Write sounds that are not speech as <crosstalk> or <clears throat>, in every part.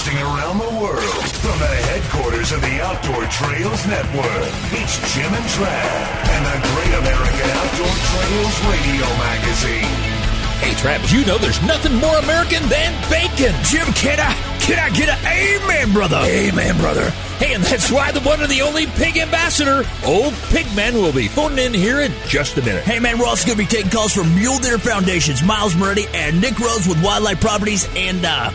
Broadcasting around the world from the headquarters of the Outdoor Trails Network, it's Jim and Trav and the Great American Outdoor Trails Radio Magazine. Hey, Travis, you know there's nothing more American than bacon. Jim, can I, can I get an amen, brother? Amen, brother. Hey, and that's why the one and the only pig ambassador, Old Pigman, will be phoning in here in just a minute. Hey, man, we're also going to be taking calls from Mule Deer Foundations, Miles Moretti, and Nick Rhodes with Wildlife Properties, and, uh,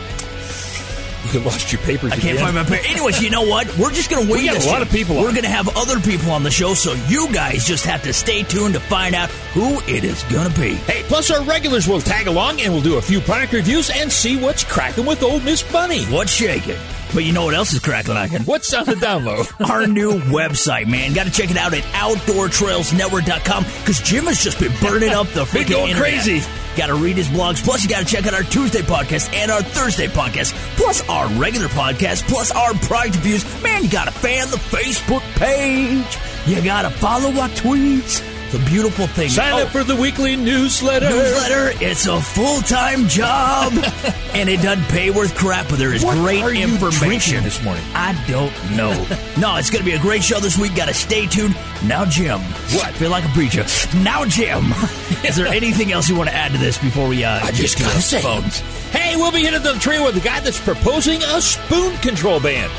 you lost your papers. I can't again. find my papers. Anyways, you know what? We're just going to wait. We got a lot year. of people. We're going to have other people on the show, so you guys just have to stay tuned to find out who it is going to be. Hey, plus our regulars will tag along and we'll do a few product reviews and see what's cracking with old Miss Bunny. What's shaking? But you know what else is cracking? What's on the download? <laughs> Our new website, man. Got to check it out at OutdoorTrailsNetwork.com because Jim has just been burning up the <laughs> freaking going internet. crazy. Got to read his blogs. Plus, you got to check out our Tuesday podcast and our Thursday podcast. Plus, our regular podcast. Plus, our product reviews. Man, you got to fan the Facebook page. You got to follow our tweets. A beautiful thing. Sign Oh, up for the weekly newsletter. newsletter. It's a full time job, <laughs> and it doesn't pay worth crap. But there is What great information this morning? I don't know. <laughs> no, it's going to be a great show this week. Got to stay tuned. Now, Jim. What? Feel like a preacher. Now, Jim. <laughs> is there anything else you want to add to this before we uh, I just get to say. phones? Hey, we'll be hitting the trail with the guy that's proposing a spoon control ban.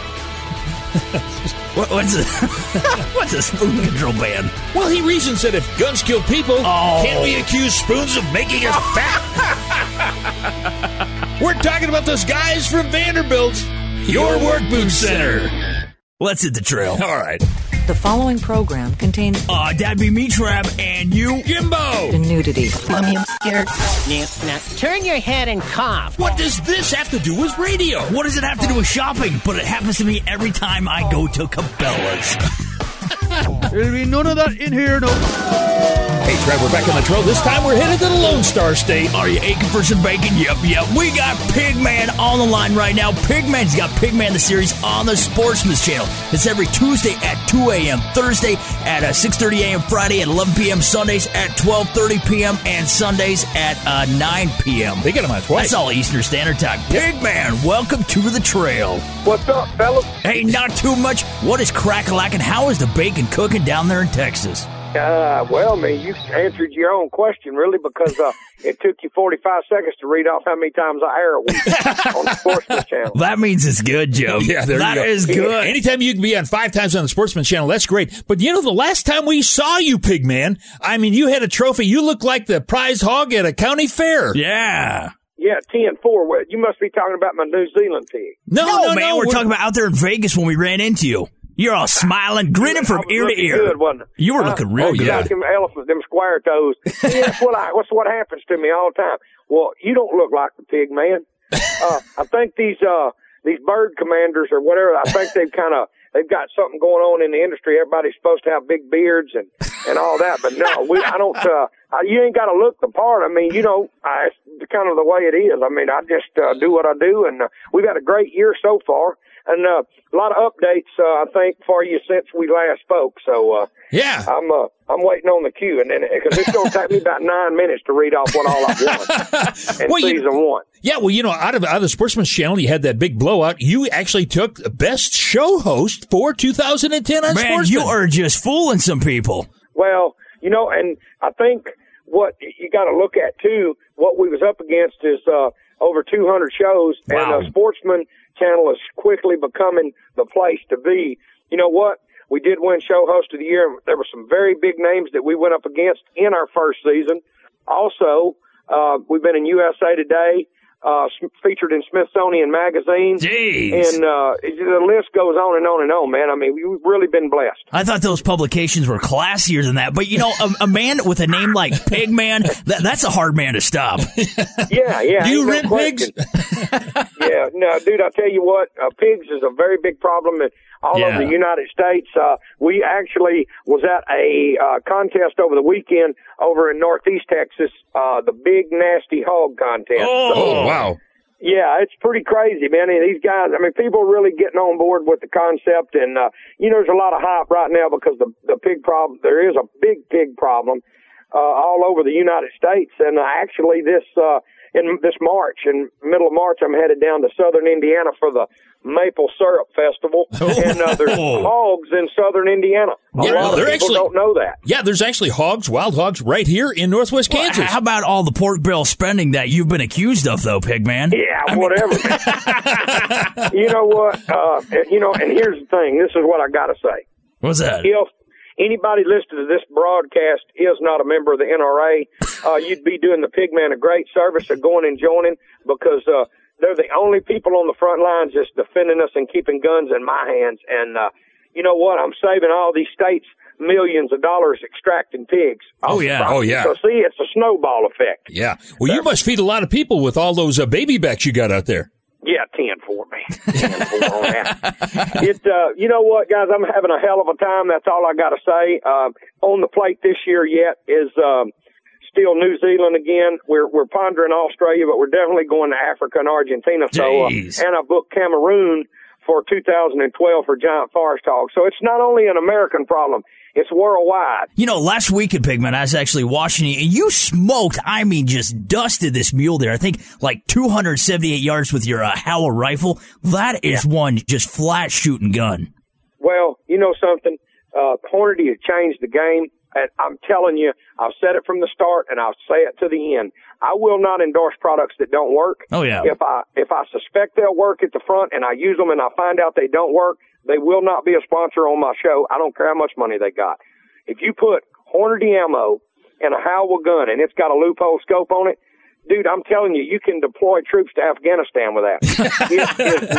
What, what's a <laughs> what's a spoon control ban? Well, he reasons that if guns kill people, Oh. can't we accuse spoons of making us fat? <laughs> We're talking about those guys from Vanderbilt, your work boot center. Let's hit the trail. All right, The following program contains Uh, that'd be me, Trav, and you. Jimbo. The nudity. Mommy, I'm scared. Now, now, turn your head and cough. What does this have to do with radio? What does it have to do with shopping? But it happens to me every time I go to Cabela's. <laughs> There'll be none of that in here, no. Hey, Trev, we're back on the trail. This time we're headed to the Lone Star State. Are you aching for some bacon? Yep, yep. We got Pigman on the line right now. Pigman's got Pigman the series on the Sportsman's Channel. It's every Tuesday at 2 a.m., Thursday at uh, 6.30 a.m., Friday at 11 p.m., Sundays at 12.30 p.m., and Sundays at uh, 9 p.m. They get them on twice. That's all Eastern Standard Time. Pigman, welcome to the trail. What's up, fellas? Hey, not too much. What is crack-a-lacking? How is the bacon cooking down there in Texas? Uh, well, I mean, you answered your own question, really, because uh, <laughs> it took you 45 seconds to read off how many times I air a week on the Sportsman <laughs> Channel. That means it's good, Joe. Yeah, there That you go. is good. Anytime you can be on five times on the Sportsman Channel, that's great. But you know, the last time we saw you, Pigman, I mean, you had a trophy. You looked like the prize hog at a county fair. Yeah. Yeah, 10 4. Well, you must be talking about my New Zealand pig. No, No, no, man, no, we're, talking about out there in Vegas when we ran into you. You're all smiling, grinning from ear to ear. Good, wasn't it? You were looking real Oh, good. Like them elephants, them square toes. <laughs> That's what I, what's what happens to me all the time. Well, you don't look like the pig man. Uh, I think these, uh, these bird commanders or whatever, I think they've kind of, they've got something going on in the industry. Everybody's supposed to have big beards and, and all that, but no, we, I don't, uh, I, you ain't got to look the part. I mean, you know, I, it's kind of the way it is. I mean, I just, uh, do what I do and, uh, we've had a great year so far. And, uh, a lot of updates, uh, I think, for you since we last spoke. So, uh, Yeah. I'm uh, I'm waiting on the queue, and then because it's going to take me about nine minutes to read off what all I've won <laughs> in Well, you- season one. Yeah, well, you know, out of out of the Sportsman's Channel, you had that big blowout. You actually took the best show host for 2010 on Man, Sportsman. you are just fooling some people. Well, you know, and I think what you got to look at too, what we was up against is uh, over 200 shows, Wow. and the Sportsman Channel is quickly becoming the place to be. You know what? We did win Show Host of the Year. There were some very big names that we went up against in our first season. Also, uh, we've been in USA Today. Uh, featured in Smithsonian Magazine. Jeez. And uh, the list goes on and on and on, man. I mean, we've really been blessed. I thought those publications were classier than that, but you know, a, a man with a name like Pigman, that, that's a hard man to stop. <laughs> Yeah, yeah. Do you ain't no pigs? yeah, no, dude, I tell you what, uh, pigs is a very big problem in all Yeah. over the United States. Uh, we actually was at a uh, contest over the weekend over in Northeast Texas, uh, the Big Nasty Hog Contest. Oh, wow. Yeah, it's pretty crazy, man. And these guys, I mean, people are really getting on board with the concept, and uh, you know, there's a lot of hype right now because the the pig problem. There is a big pig problem uh, all over the United States, and uh, actually, this uh, in this March, in middle of March, I'm headed down to Southern Indiana for the Maple Syrup Festival, <laughs> and uh, there's <laughs> hogs in Southern Indiana. A Yeah, lot of people actually- don't know that. Yeah, there's actually hogs, wild hogs, right here in Northwest Kansas. How about all the pork barrel spending that you've been accused of, though, Pigman? Yeah, whatever. man. <laughs> you know what? Uh, you know, and here's the thing. This is what I got to say. What's that? If anybody listening to this broadcast is not a member of the NRA, uh, you'd be doing the Pigman a great service of going and joining because uh, they're the only people on the front lines just defending us and keeping guns in my hands. And uh, you know what? I'm saving all these states millions of dollars extracting pigs. Oh, yeah. Oh, yeah. So see, it's a snowball effect. yeah. Well, you must feed a lot of people with all those uh, baby backs you got out there. Yeah, ten for me. <laughs> Ten for on that. It, uh, you know what, guys? I'm having a hell of a time. That's all I got to say. Um, on the plate this year yet is um, still New Zealand again. We're we're pondering Australia, but we're definitely going to Africa and Argentina. So, uh, and I booked Cameroon for 2012 for giant forest hogs. So it's not only an American problem; it's worldwide. You know, last week at Pigman, I was actually watching you, and you smoked, I mean, just dusted this mule deer. I think like 278 yards with your uh, Howa rifle. That is one just flat shooting gun. Well, you know something? Uh, Hornady has changed the game. And I'm telling you, I've said it from the start and I'll say it to the end. I will not endorse products that don't work. Oh, yeah. If I, if I suspect they'll work at the front and I use them and I find out they don't work, they will not be a sponsor on my show. I don't care how much money they got. If you put Hornady ammo in a Howa gun and it's got a Leupold scope on it, dude, I'm telling you, you can deploy troops to Afghanistan with that. <laughs> it is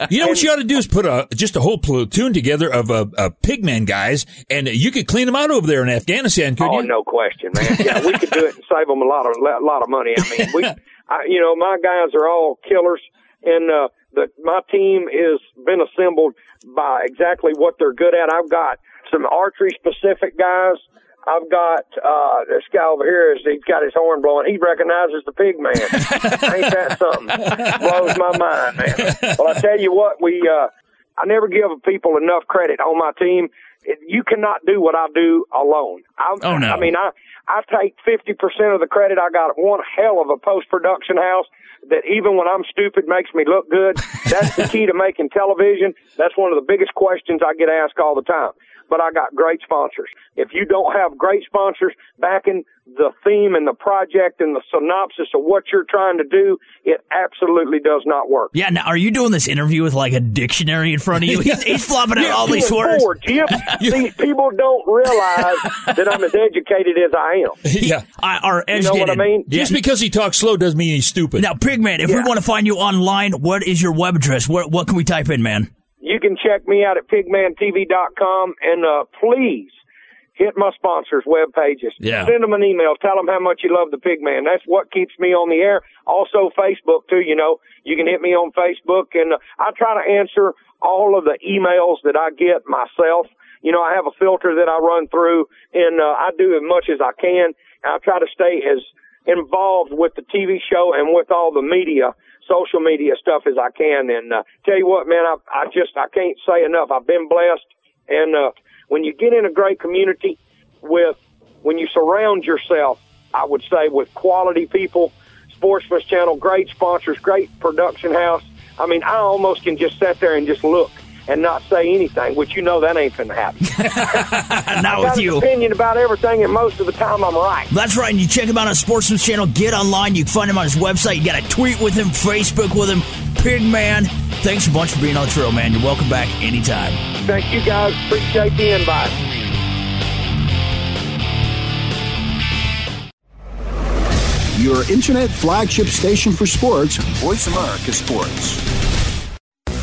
nasty. You know what you ought to do is put a just a whole platoon together of a, uh, pigman guys, and you could clean them out over there in Afghanistan, couldn't Oh, you? no question, man. Yeah, we could do it and save them a lot of a lot of money. I mean, we, <laughs> I, you know, my guys are all killers, and uh, the my team is been assembled by exactly what they're good at. I've got some archery specific guys. I've got uh this guy over here is he's got his horn blowing. He recognizes the pig man. <laughs> Ain't that something? Blows my mind, man. Well I tell you what, we uh I never give people enough credit on my team. You cannot do what I do alone. I, Oh, no. I mean, I I take fifty percent of the credit. I got one hell of a post production house that even when I'm stupid makes me look good. That's the key to making television. That's one of the biggest questions I get asked all the time. But I got great sponsors. If you don't have great sponsors backing the theme and the project and the synopsis of what you're trying to do, it absolutely does not work. Yeah, now, are you doing this interview with like a dictionary in front of you? <laughs> He's, he's flopping out all these words. bored, Jim. <laughs> See, people don't realize that I'm as educated as I am. <laughs> yeah. I, are educated. You know what I educated. mean? Just because he talks slow doesn't mean he's stupid. Now, Pigman, if we want to find you online, what is your web address? What, what can we type in, man? You can check me out at pigmantv.com and uh, please hit my sponsors' web pages. Yeah. Send them an email. Tell them how much you love the Pigman. That's what keeps me on the air. Also, Facebook too. You know, you can hit me on Facebook, and uh, I try to answer all of the emails that I get myself. You know, I have a filter that I run through, and uh, I do as much as I can. I try to stay as involved with the TV show and with all the media, social media stuff as I can. And uh, tell you what, man, I, I just I can't say enough. I've been blessed, and uh, when you get in a great community with, when you surround yourself, I would say with quality people, Sportsman's Channel, great sponsors, great production house. I mean, I almost can just sit there and just look and not say anything, which you know that ain't finna happen. <laughs> Not I with got an you. opinion about everything, and most of the time I'm right. That's right. And you check him out on Sportsman's Channel. Get online. You can find him on his website. You got to tweet with him, Facebook with him. Pigman, thanks a bunch for being on the trail, man. You're welcome back anytime. Thank you guys. Appreciate the invite. your internet flagship station for sports, Voice America Sports.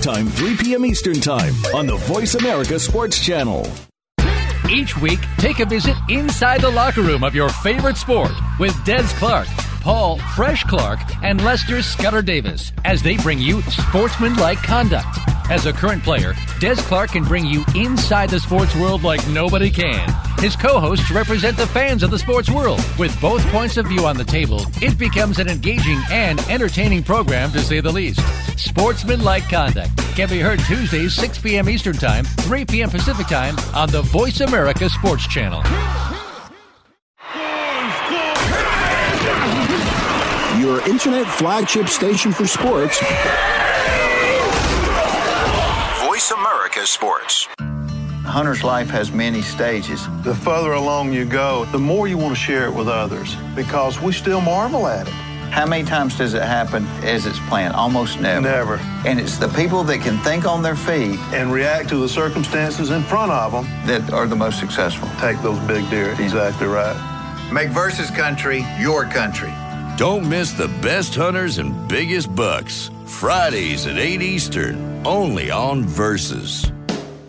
Time, 3 p.m. Eastern Time on the Voice America Sports Channel. Each week, take a visit inside the locker room of your favorite sport with Des Clark, Paul Fresh Clark, and Lester Scudder Davis as they bring you sportsmanlike conduct. As a current player, Des Clark can bring you inside the sports world like nobody can. His co hosts represent the fans of the sports world. With both points of view on the table, it becomes an engaging and entertaining program to say the least. Sportsmanlike Conduct can be heard Tuesdays, 6 p.m. Eastern Time, 3 p.m. Pacific Time on the Voice America Sports Channel. Your internet flagship station for sports, Voice America Sports. Hunter's life has many stages. The further along you go, the more you want to share it with others because we still marvel at it. How many times does it happen as it's planned? Almost never. Never. And it's the people that can think on their feet and react to the circumstances in front of them that are the most successful. Take those big deer. Exactly right. Make Versus Country your country. Don't miss the best hunters and biggest bucks. Fridays at 8 Eastern, only on Versus.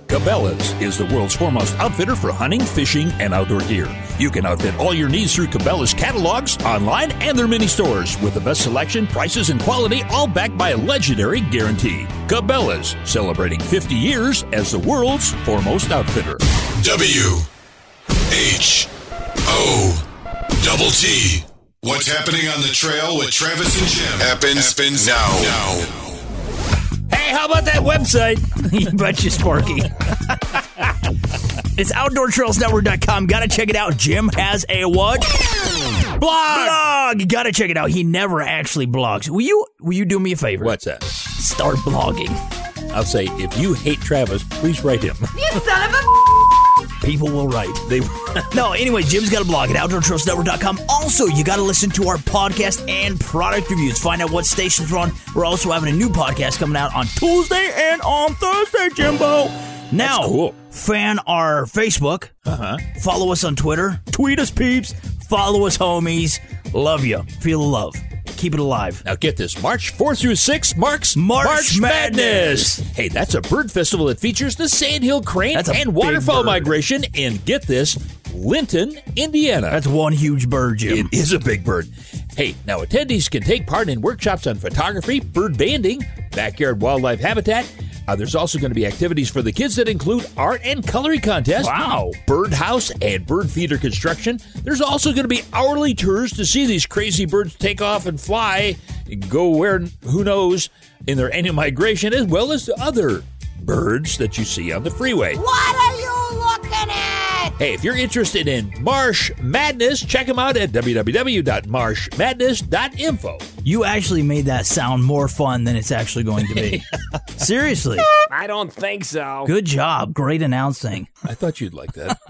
Cabela's is the world's foremost outfitter for hunting, fishing, and outdoor gear. You can outfit all your needs through Cabela's catalogs, online, and their mini stores with the best selection, prices, and quality, all backed by a legendary guarantee. Cabela's, celebrating 50 years as the world's foremost outfitter. W H O double T. What's happening on the trail with Travis and Jim happens, happens now. now. Hey, how about that website? <laughs> you betcha, Sparky. it's outdoortrailsnetwork.com. Gotta check it out. Jim has a what? Blog. Blog. You gotta check it out. He never actually blogs. Will you? Will you do me a favor? What's that? Start blogging. I'll say if you hate Travis, please write him. You son of a. People will write. They <laughs> no. Anyway, Jim's got a blog at OutdoorTrailsNetwork.com. Also, you got to listen to our podcast and product reviews. Find out what stations we're on. We're also having a new podcast coming out on Tuesday and on Thursday, Jimbo. Now, cool. fan our Facebook. Uh-huh. Follow us on Twitter. Tweet us, peeps. Follow us, homies. Love you. Feel the love. Keep it alive. Now get this: March 4 through 6 marks March Marsh Madness. Hey, that's a bird festival that features the sandhill crane and waterfowl bird. migration. And get this, Linton, Indiana. That's one huge bird, Jim. It is a big bird. Hey, now attendees can take part in workshops on photography, bird banding, backyard wildlife habitat. Uh, there's also going to be activities for the kids that include art and coloring contests. Wow. Birdhouse and bird feeder construction. There's also going to be hourly tours to see these crazy birds take off and fly and go where who knows in their annual migration, as well as the other birds that you see on the freeway. What are you looking at? Hey, if you're interested in Marsh Madness, check them out at www.marshmadness.info. You actually made that sound more fun than it's actually going to be. <laughs> Seriously. I don't think so. Good job. Great announcing. I thought you'd like that. <laughs>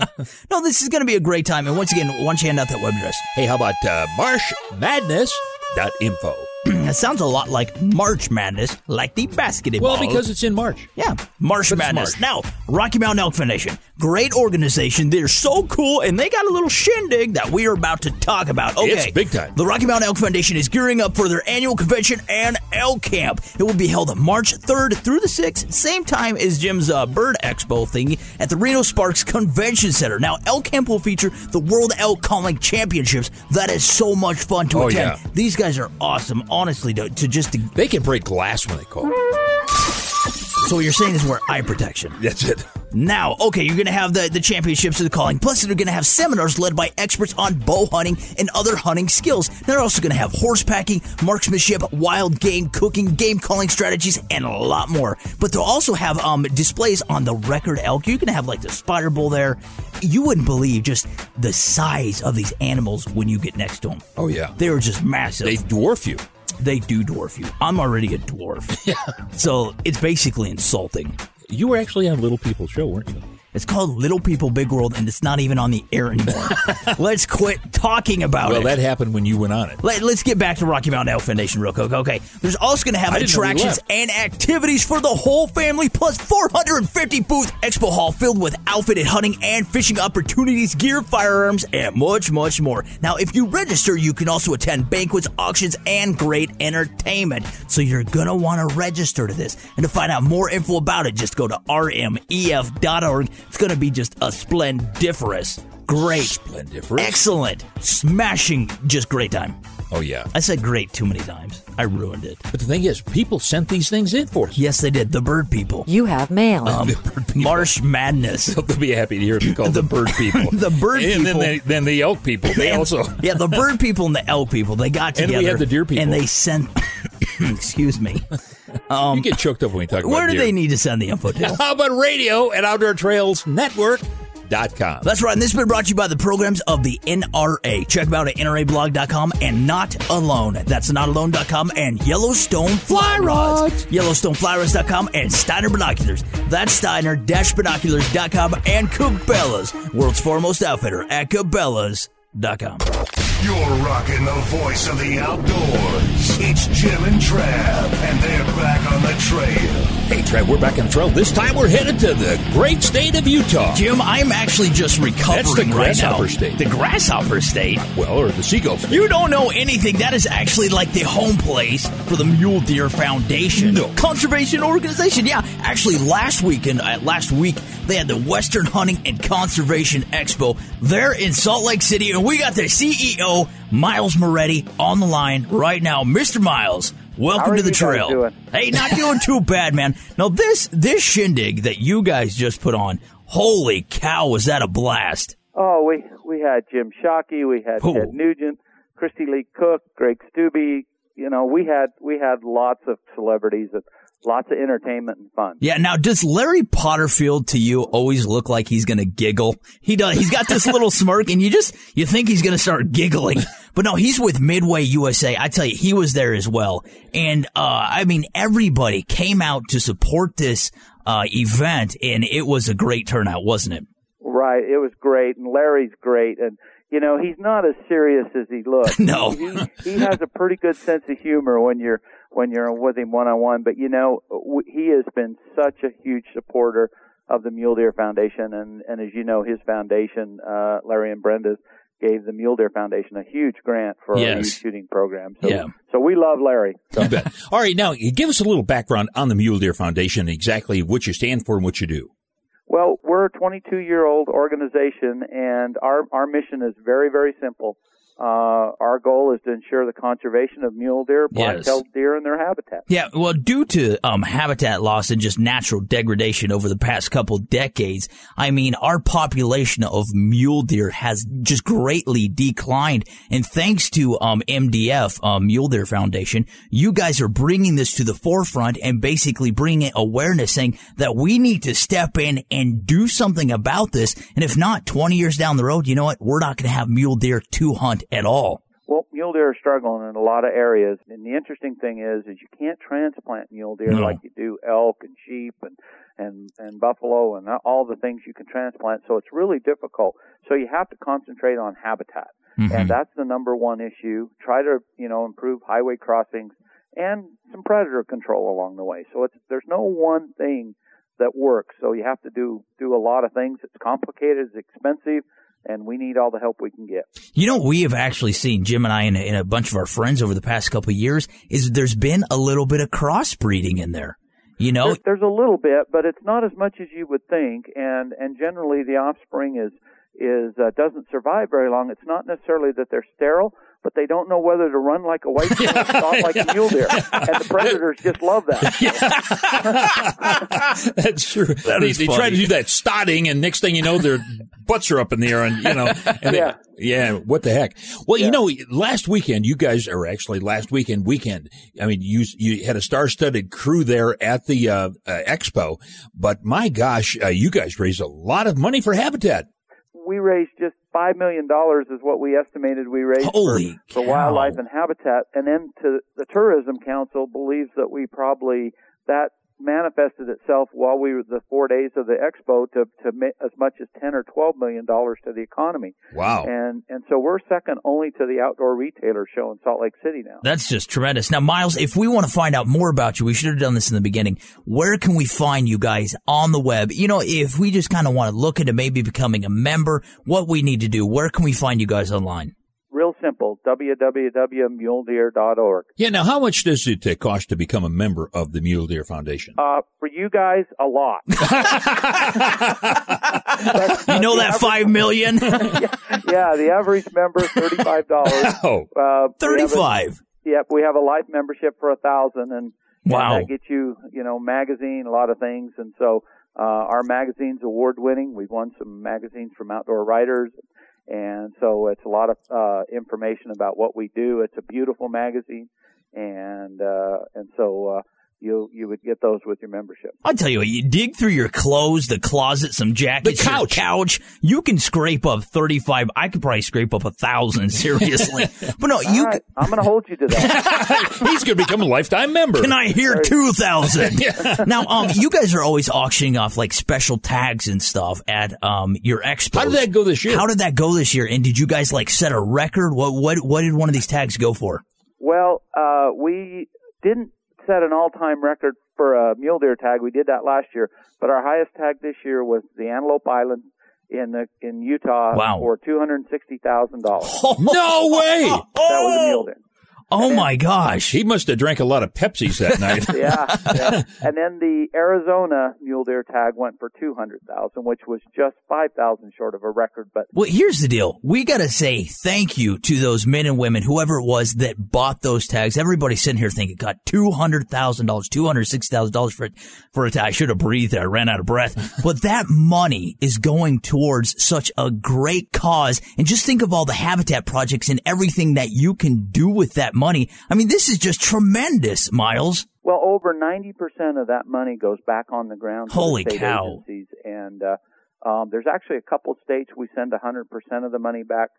No, this is going to be a great time. And once again, why don't you hand out that web address? hey, how about uh, marshmadness.info? <clears throat> That sounds a lot like March Madness, like the basketball. Well, because it's in March. Yeah, March Madness. Now, Rocky Mountain Elk Foundation, great organization. They're so cool, and they got a little shindig that we are about to talk about. Okay, It's big time. The Rocky Mountain Elk Foundation is gearing up for their annual convention and elk camp. It will be held on March 3rd through the 6th, same time as Jim's uh, Bird Expo thing at the Reno Sparks Convention Center. Now, elk camp will feature the World Elk Calling Championships. That is so much fun to Oh, attend. yeah. These guys are awesome, honestly. To, to just to They can break glass when they call. So what you're saying is wear eye protection. That's it. Now, okay, you're going to have the, the championships of the calling. Plus, they're going to have seminars led by experts on bow hunting and other hunting skills. They're also going to have horse packing, marksmanship, wild game cooking, game calling strategies, and a lot more. But they'll also have um, displays on the record elk. You're going to have like the spider bull there. You wouldn't believe just the size of these animals when you get next to them. Oh, yeah. They are just massive. They dwarf you. They do dwarf you. I'm already a dwarf. <laughs> Yeah. So it's basically insulting. You were actually on Little People Show, weren't you? It's called Little People Big World, and it's not even on the air anymore. <laughs> Let's quit talking about well, it. Well, that happened when you went on it. Let, us get back to Rocky Mountain Elk Foundation real quick. Okay, there's also going to have I didn't know we attractions and activities for the whole family, plus 450 booth expo hall filled with outfitted hunting and fishing opportunities, gear, firearms, and much, much more. Now, if you register, you can also attend banquets, auctions, and great entertainment. So you're gonna want to register to this. And to find out more info about it, just go to rmef.org. It's gonna be just a splendiferous, great, Splendiferous. excellent, smashing, just great time. Oh, yeah. I said great too many times. I ruined it. But the thing is, people sent these things in for us. Yes, they did. The bird people. You have mail. <laughs> Um, Marsh Madness. <laughs> They'll be happy to hear it called <laughs> the, bird people. the bird and people. then, they, then the elk people. They also. yeah, the bird people and the elk people. They got And we together. had the deer people. And they sent. <laughs> excuse me. Um, you get choked up when you talk about where do they need to send the info to? <laughs> How about radio at Outdoor Trails Network.com? That's right, and this has been brought to you by the programs of the NRA. Check them out at NRAblog.com and Not Alone. That's notalone.com and Yellowstone Fly Rods. YellowstoneFlyRods.com and Steiner Binoculars. That's Steiner-Binoculars.com and Cabela's, world's foremost outfitter at Cabela's.com. You're rocking the voice of the outdoors. It's Jim and Trav, and they're back on the trail. Hey, Trev, we're back on the trail. This time we're headed to the great state of Utah. Jim, I'm actually just recovering That's the right grasshopper now. state. The grasshopper state. Well, or the seagull state. You don't know anything. That is actually like the home place for the Mule Deer Foundation. No. Conservation organization. Yeah. Actually, last weekend, uh, last week, they had the Western Hunting and Conservation Expo there in Salt Lake City, and we got the CEO, Miles Moretti, on the line right now. Mr. Miles, welcome to the trail. Hey, not <laughs> doing too bad, man. Now, this, this shindig that you guys just put on, holy cow, was that a blast? Oh, we we had Jim Shockey, we had Who? Ted Nugent, Kristy Lee Cook, Greg Stubbe. You know, we had we had lots of celebrities and lots of entertainment and fun. Yeah. Now, does Larry Potterfield to you always look like he's going to giggle? He does. He's got this little <laughs> smirk, and you just you think he's going to start giggling, but no, he's with Midway USA. I tell you, he was there as well, and uh, I mean, everybody came out to support this uh, event, and it was a great turnout, wasn't it? Right. It was great, and Larry's great, and you know he's not as serious as he looks. <laughs> No. he, he has a pretty good sense of humor when you're when you're with him one on one. But you know he has been such a huge supporter of the Mule Deer Foundation, and and as you know, his foundation, uh, Larry and Brenda's, gave the Mule Deer Foundation a huge grant for our Yes. youth shooting program. So, Yeah. so we love Larry. <laughs> Bet. All right, now give us a little background on the Mule Deer Foundation, exactly what you stand for and what you do. Well, we're a 22 year old organization, and our our mission is very very simple. Uh, our goal is to ensure the conservation of mule deer, black-tailed deer, and their habitat. Yeah, well, due to um, habitat loss and just natural degradation over the past couple decades, I mean, our population of mule deer has just greatly declined. And thanks to um, MDF, um, Mule Deer Foundation, you guys are bringing this to the forefront and basically bringing awareness, saying that we need to step in and do something about this. And if not, 20 years down the road, you know what? We're not going to have mule deer to hunt at all. Well, mule deer are struggling in a lot of areas, and the interesting thing is, is you can't transplant mule deer No. like you do elk and sheep and and and buffalo and all the things you can transplant. So it's really difficult. So you have to concentrate on habitat, Mhm. and that's the number one issue. Try to you know improve highway crossings and some predator control along the way. So it's there's no one thing that works. So you have to do do a lot of things. It's complicated, it's expensive, and we need all the help we can get. You know, we have actually seen Jim and I and, and a bunch of our friends over the past couple of years is there's been a little bit of crossbreeding in there. You know, There's, there's a little bit, but it's not as much as you would think, and and generally the offspring is is uh, doesn't survive very long. It's not necessarily that they're sterile, but they don't know whether to run like a white deer or stalk like a mule deer. And the predators just love that. <laughs> That's true. That they they try to do that stotting, and next thing you know, their butts are up in the air, and you know, and Yeah. they, yeah, what the heck? Well, you know, last weekend, you guys are actually last weekend weekend. I mean, you you had a star-studded crew there at the uh, uh, expo, but my gosh, uh, you guys raised a lot of money for Habitat. we raised just five million dollars is what we estimated we raised Holy for, for wildlife and habitat, and then to the tourism council believes that we probably that manifested itself while we were the four days of the expo to to ma- as much as ten or twelve million dollars to the economy. Wow. And and so we're second only to the outdoor retailer show in Salt Lake City now. That's just tremendous. Now, Miles, if we want to find out more about you, we should have done this in the beginning. Where can we find you guys on the web? You know, if we just kind of want to look into maybe becoming a member, what we need to do, where can we find you guys online? Real simple, www.muledeer.org. Yeah. Now, how much does it uh, cost to become a member of the Mule Deer Foundation? Uh, for you guys, a lot. <laughs> You know that five million? <laughs> yeah, the average member thirty-five dollars. Oh, uh, we have a- <laughs> 35. Yep, we have a life membership for a thousand, and and Wow. that gets you, you know, magazine, a lot of things, and so uh, our magazine's award-winning. We've won some magazines from Outdoor Writers, and so it's a lot of uh, information about what we do. It's a beautiful magazine, and uh, and so uh, you you would get those with your membership. I'll tell you what, you dig through your clothes, the closet, some jackets, The couch. your couch. You can scrape up 35. I could probably scrape up a thousand, <laughs> seriously. but no, you, All right, I'm going to hold you to that. <laughs> He's going to become a lifetime member. Can I hear two thousand? <laughs> now, um, you guys are always auctioning off like special tags and stuff at um your expo. How did that go this year? How did that go this year? And did you guys like set a record? What what what did one of these tags go for? Well, uh, we didn't set an all-time record for a mule deer tag. We did that last year, but our highest tag this year was the Antelope Island in the, in Utah Wow. for two hundred sixty thousand dollars. <laughs> no way! That was a mule deer. Oh my gosh! He must have drank a lot of Pepsis that <laughs> night. yeah, yeah. And then the Arizona mule deer tag went for two hundred thousand, which was just five thousand short of a record. But Well, here's the deal. We got to say thank you to those men and women, whoever it was that bought those tags. Everybody sitting here thinking, got $200,000, $260,000 for it, for a tag. I should have breathed there. I ran out of breath. <laughs> but that money is going towards such a great cause. And just think of all the habitat projects and everything that you can do with that money. I mean, this is just tremendous, Miles. Well, over 90% of that money goes back on the ground Holy cow. agencies. And uh, um, there's actually a couple states we send 100% of the money back.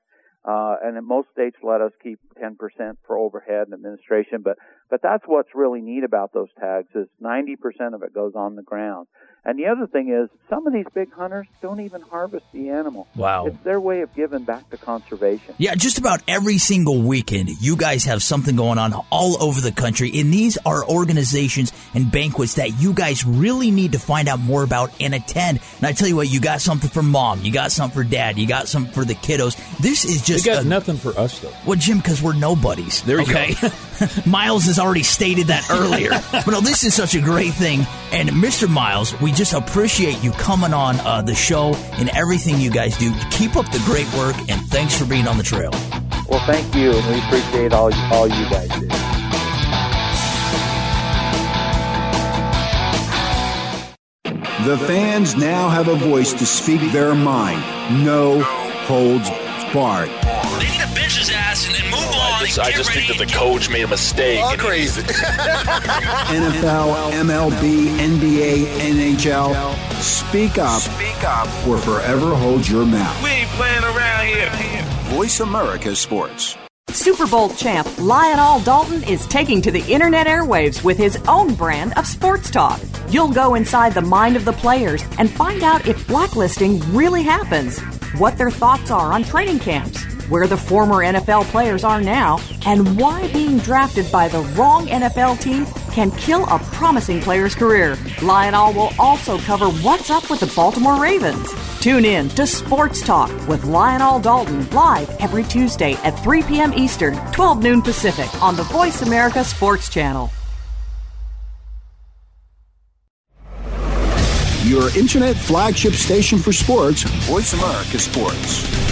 Uh, and most states let us keep 10% for overhead and administration. But, but that's what's really neat about those tags is 90% of it goes on the ground. And the other thing is some of these big hunters don't even harvest the animal. Wow. It's their way of giving back to conservation. Yeah, just about every single weekend, you guys have something going on all over the country. And these are organizations and banquets that you guys really need to find out more about and attend. And I tell you what, you got something for mom, you got something for dad, you got something for the kiddos. This is You just got a- nothing for us though. well, Jim, because we're nobodies. There you okay? <laughs> Miles has already stated that earlier. <laughs> but no, this is such a great thing. And Mr. Miles, we just appreciate you coming on uh, the show and everything you guys do. Keep up the great work, and thanks for being on the trail. Well, thank you, and we appreciate all you, all you guys do. The fans now have a voice to speak their mind. No holds barred. They need to bitch and then move on. I just, I just think that the coach made a mistake. All crazy. <laughs> NFL, MLB, NBA, NHL. Speak up. Speak up. Or forever hold your mouth. We ain't playing around here. Voice America Sports. Super Bowl champ Lional Dalton is taking to the internet airwaves with his own brand of sports talk. You'll go inside the mind of the players and find out if blacklisting really happens, what their thoughts are on training camps, where the former NFL players are now, and why being drafted by the wrong NFL team can kill a promising player's career. Lional will also cover what's up with the Baltimore Ravens. Tune in to Sports Talk with Lional Dalton live every Tuesday at 3 p.m. Eastern, 12 noon Pacific on the Voice America Sports Channel. Your internet flagship station for sports. Voice America Sports.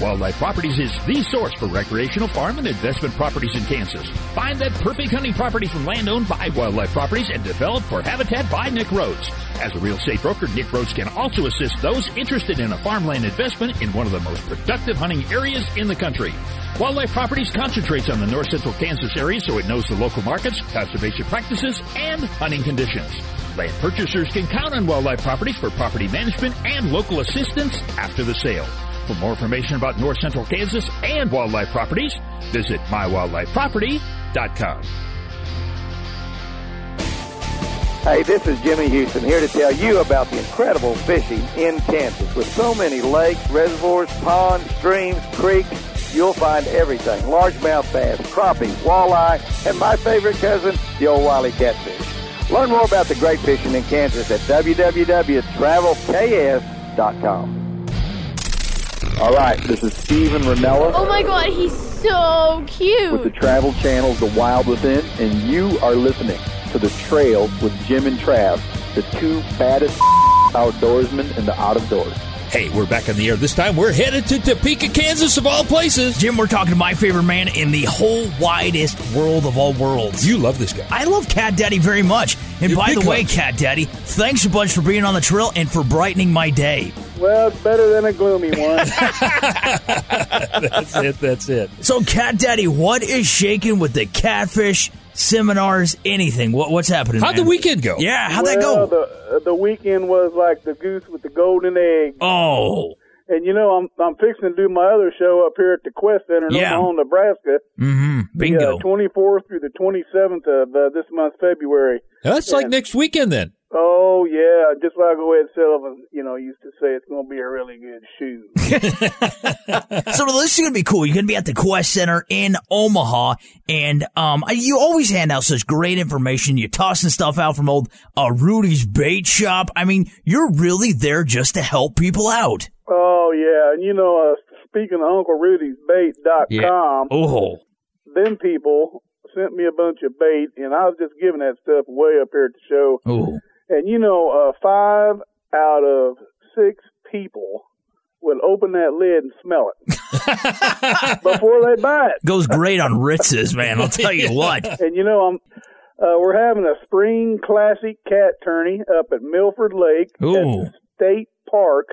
Wildlife Properties is the source for recreational farm and investment properties in Kansas. Find that perfect hunting property from land owned by Wildlife Properties and developed for habitat by Nick Rhodes. As a real estate broker, Nick Rhodes can also assist those interested in a farmland investment in one of the most productive hunting areas in the country. Wildlife Properties concentrates on the north central Kansas area so it knows the local markets, conservation practices, and hunting conditions. Land purchasers can count on Wildlife Properties for property management and local assistance after the sale. For more information about North Central Kansas and wildlife properties, visit mywildlifeproperty.com. Hey, this is Jimmy Houston here to tell you about the incredible fishing in Kansas. With so many lakes, reservoirs, ponds, streams, creeks, you'll find everything. Largemouth bass, crappie, walleye, and my favorite cousin, the old Wiley catfish. Learn more about the great fishing in Kansas at www.travelks.com. All right, this is Steven Rinella Oh my god, he's so cute. with the Travel Channel's The Wild Within, and you are listening to The Trail with Jim and Trav, the two baddest <laughs> outdoorsmen in the out of doors. Hey, we're back on the air. This time we're headed to Topeka, Kansas, of all places. Jim, we're talking to my favorite man in the whole widest world of all worlds. You love this guy. I love Cat Daddy very much. And You're by the way, hugs. Cat Daddy, thanks a bunch for being on the trail and for brightening my day. Well, it's better than a gloomy one. <laughs> that's it. That's it. So, Cat Daddy, what is shaking with the catfish seminars? Anything? What, what's happening? How'd the weekend go? Yeah, how'd that go? The, the weekend was like the goose with the golden egg. Oh, And you know, I'm I'm fixing to do my other show up here at the Qwest Center in Yeah. Omaha, Nebraska. mm-hmm. Bingo. The uh, 24th through the 27th of uh, this month, February. That's like next weekend then. Oh yeah, just like Ed Sullivan, you know, used to say, it's going to be a really good shoe. <laughs> so this is gonna be cool. You're gonna be at the Qwest Center in Omaha, and um, you always hand out such great information. You're tossing stuff out from old uh, Rudy's Bait Shop. I mean, you're really there just to help people out. oh yeah, and you know, uh, speaking of Uncle Rudy's Bait.com, Oh, them people sent me a bunch of bait, and I was just giving that stuff away up here at the show. oh, And you know, uh, five out of six people will open that lid and smell it <laughs> before they buy it. goes great on Ritz's, man. I'll tell you <laughs> what. And you know, I'm uh, we're having a spring classic cat tourney up at Milford Lake Ooh. at the State Park,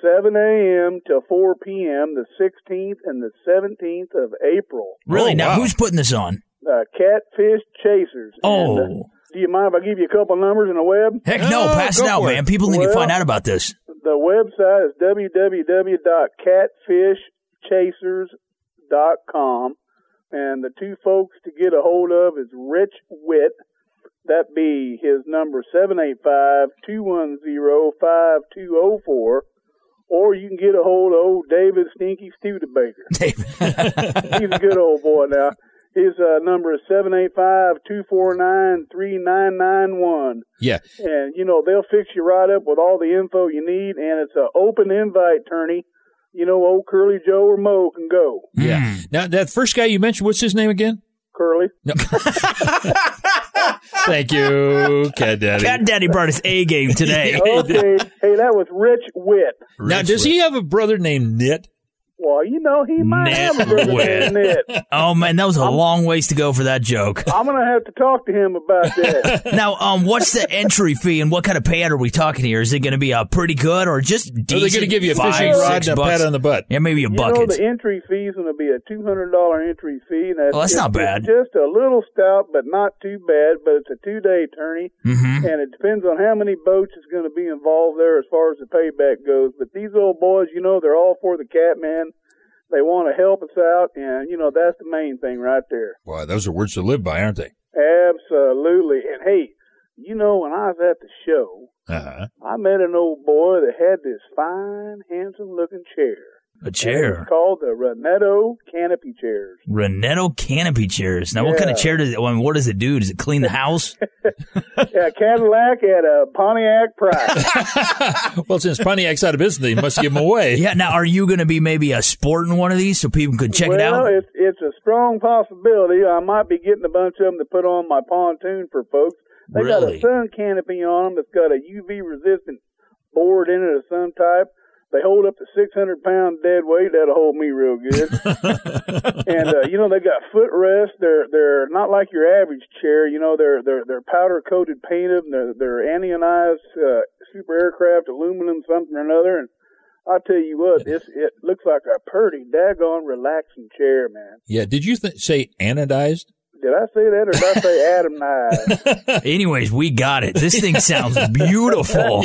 7 a.m. to 4 p.m. the 16th and the 17th of April. Really? Oh, now, wow. who's putting this on? Uh, Catfish Chasers. Oh. And, uh, do you mind if I give you a couple numbers in the web? Heck no, Oh, pass go it out, for it. man. People need to find out about this. The website is www.catfishchasers.com. And the two folks to get a hold of is Rich Witt. That be his number 785-210-5204. Or you can get a hold of old David Stinky Studebaker. <laughs> He's a good old boy now. His uh, number is 785-249-3991. Yeah. And, you know, they'll fix you right up with all the info you need, and it's an open invite tourney. You know, old Curly Joe or Mo can go. Yeah. Now, that first guy you mentioned, what's his name again? Curly. <laughs> Thank you, Cat Daddy. Cat Daddy brought his A game today. <laughs> Okay. hey, that was Rich Witt. now, does he have a brother named Nit? Well, you know, he might have a brother named Ned. Oh man, that was a long ways to go for that joke. <laughs> I'm going to have to talk to him about that. <laughs> Now, um, what's the entry fee and what kind of payout are we talking here? Is it going to be uh, pretty good or just decent? Are they going to give you a Five, fishing rod six and a bucks? pat on the butt? Yeah, maybe a You bucket. know, the entry fee is going to be a $200 entry fee. And that's Well, that's just, not bad. Just a little stout, but not too bad. But it's a two-day tourney. Mhm. And it depends on how many boats is going to be involved there as far as the payback goes. But these old boys, you know, they're all for the cat man. They want to help us out, and you know that's the main thing right there. Boy, those are words to live by, aren't they? Absolutely. And hey, you know when I was at the show, Uh-huh. I met an old boy that had this fine, handsome-looking chair. A chair. It's called the Renetto Canopy Chairs. Renetto canopy chairs. Now, what kind of chair does it? I mean, what does it do? Does it clean the <laughs> house? yeah, Cadillac at a Pontiac price. <laughs> <laughs> well, since Pontiac's out of business, they must give them away. yeah. Now, are you going to be maybe a sporting one of these so people could check well, it out? it's it's a strong possibility. I might be getting a bunch of them to put on my pontoon for folks. They got a sun canopy on them that's got a UV resistant board in it of some type. They hold up to 600 pound dead weight. That'll hold me real good. <laughs> and uh, you know they got footrests. They're they're not like your average chair. You know they're they're they're powder coated painted. And they're they're anionized uh, super aircraft aluminum something or another. And I tell you what, this it looks like a pretty daggone relaxing chair, man. Yeah. Did you th- say anodized? Did I say that or did I say Adam Knives? <laughs> Anyways, we got it. This thing sounds <laughs> beautiful.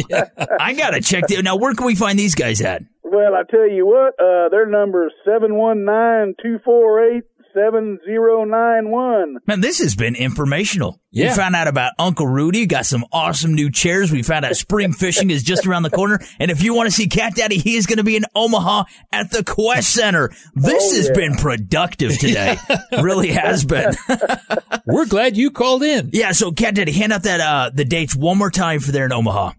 I gotta check. The, now, where can we find these guys at? Well, I tell you what, uh, their number is seven one nine two four eight seven zero nine one. Man, this has been informational. Yeah. We found out about Uncle Rudy, got some awesome new chairs. We found out spring fishing is just around the corner. And if you want to see Cat Daddy, he is going to be in Omaha at the Qwest Center. This Oh, has yeah. been productive today. <laughs> really has been. <laughs> We're glad you called in. Yeah, so Cat Daddy, hand out that uh the dates one more time for there in Omaha.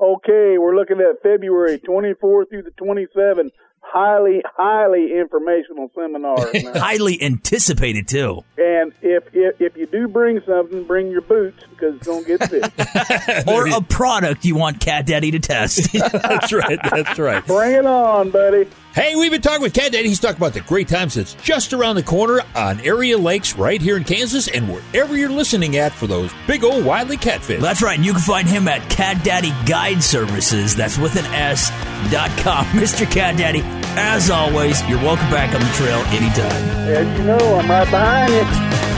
Okay, we're looking at February 24 through the 27. Highly, highly informational seminars. <laughs> man. Highly anticipated too. and if, if if you do bring something, bring your boots because it's gonna get thick. <laughs> or a product you want Cat Daddy to test. <laughs> that's right. That's right. Bring it on, buddy. Hey, we've been talking with Cat Daddy. He's talking about the great times that's just around the corner on area lakes right here in Kansas and wherever you're listening at for those big old wily catfish. That's right. And you can find him at Cat Daddy Guide Services. That's with an S dot com. <laughs> Mr. Cat Daddy, as always, you're welcome back on the trail anytime. As you know, I'm right behind you.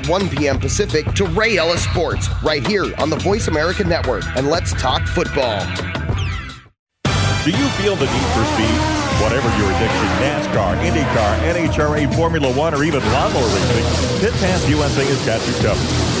1 p.m. Pacific to Ray Ellis Sports right here on the Voice America Network. And let's talk football. Do you feel the need for speed? Whatever your addiction, NASCAR, IndyCar, NHRA, Formula One, or even lawnmower racing, Pit Pass USA has got you covered.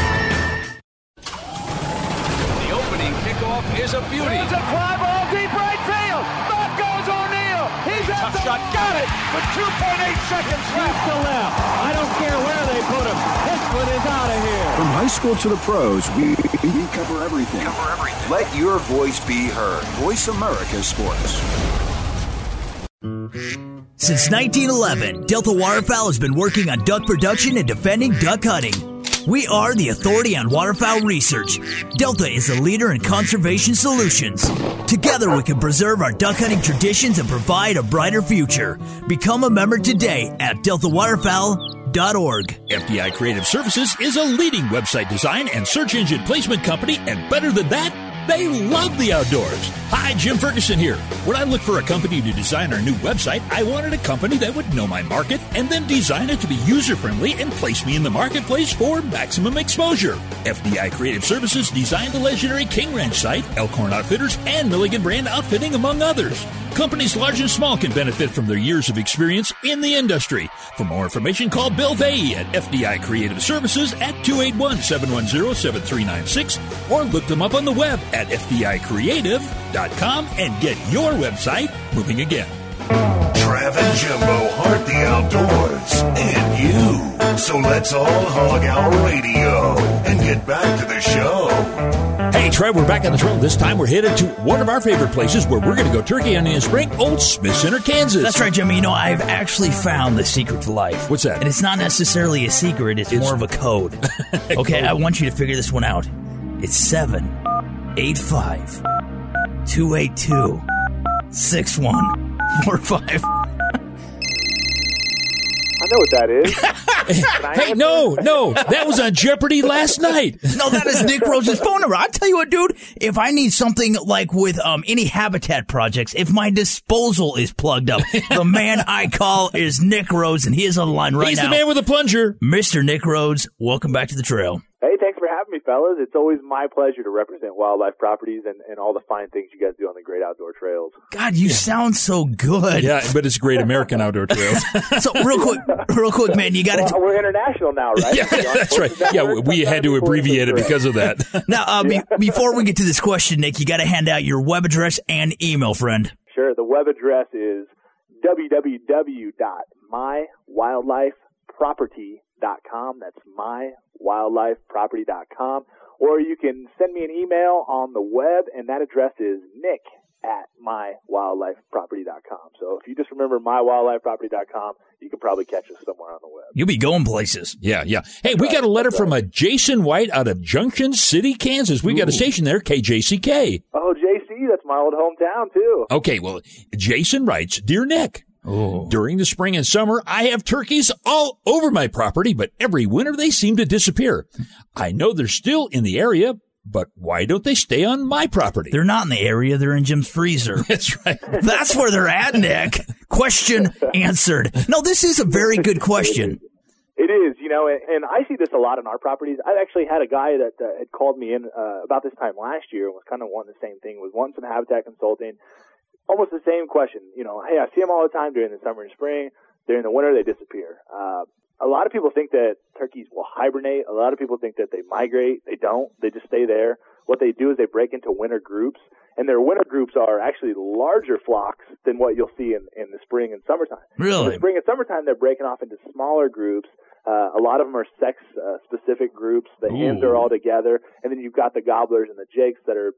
School to the pros, we, we cover everything. Cover everything. Let your voice be heard. Voice America Sports. Since 1911, Delta Waterfowl has been working on duck production and defending duck hunting. We are the authority on waterfowl research. Delta is a leader in conservation solutions. Together, we can preserve our duck hunting traditions and provide a brighter future. Become a member today at deltawaterfowl.org. FDI Creative Services is a leading website design and search engine placement company, and better than that, they love the outdoors. Hi, Jim Ferguson here. When I looked for a company to design our new website, I wanted a company that would know my market and then design it to be user friendly and place me in the marketplace for maximum exposure. FDI Creative Services designed the legendary King Ranch site, Elkhorn Outfitters, and Milligan Brand Outfitting, among others. Companies large and small can benefit from their years of experience in the industry. For more information, call Bill Vay at FDI Creative Services at 281-710-7396 or look them up on the web at fdicreative.com and get your website moving again. Trav and Jimbo heart the outdoors and you. So let's all hog our radio and get back to the show. Hey, Trev, we're back on the trail. This time we're headed to one of our favorite places where we're going to go turkey hunting in the spring, Old Smith Center, Kansas. That's right, Jimmy. You know, I've actually found the secret to life. What's that? And it's not necessarily a secret, it's, more of a code. <laughs> okay, I want you to figure this one out. It's 785 282 6145. I know what that is. <laughs> hey, no, no, that was on Jeopardy last night. <laughs> No, that is Nick Rhodes's phone number. I tell you what, dude, if I need something like with um, any habitat projects, if my disposal is plugged up, <laughs> the man I call is Nick Rhodes, and he is on the line right He's now. He's the man with the plunger. Mr. Nick Rhodes, welcome back to the trail. Hey, thanks for having me, fellas. It's always my pleasure to represent wildlife properties and, and all the fine things you guys do on the great outdoor trails. God, you sound so good. Yeah, but it's great American outdoor trails. <laughs> so real quick, real quick, man, you got to. Well, we're international now, right? yeah, that's right. Yeah, we had to abbreviate it because of that. <laughs> Now, uh, be, before we get to this question, Nick, you got to hand out your web address and email, friend. Sure. The web address is www.mywildlifeproperty.com. That's mywildlifeproperty.com. Or you can send me an email on the web, and that address is nick at mywildlifeproperty.com. So if you just remember mywildlifeproperty.com, you can probably catch us somewhere on the web. You'll be going places. Yeah, yeah. Hey, we got a letter from a Jason White out of Junction City, Kansas. We got a station there, KJCK. Oh, JC, that's my old hometown too. Okay, well, Jason writes, Dear Nick, Oh. During the spring and summer, I have turkeys all over my property, but every winter they seem to disappear. I know they're still in the area, but why don't they stay on my property? They're not in the area. They're in Jim's freezer. <laughs> That's right. That's where they're at, Nick. Question answered. No, this is a very good question. It is, you know, and, and I see this a lot in our properties. I actually had a guy that uh, had called me in uh, about this time last year and was kind of wanting the same thing, was wanting some habitat consulting. Almost the same question, you know, hey, I see them all the time during the summer and spring. During the winter, they disappear. Uh, a lot of people think that turkeys will hibernate. A lot of people think that they migrate. They don't. They just stay there. What they do is they break into winter groups, and their winter groups are actually larger flocks than what you'll see in, in the spring and summertime. Really? In the spring and summertime, they're breaking off into smaller groups. Uh, a lot of them are sex uh, specific groups. The hens are all together, and then you've got the gobblers and the jakes that are,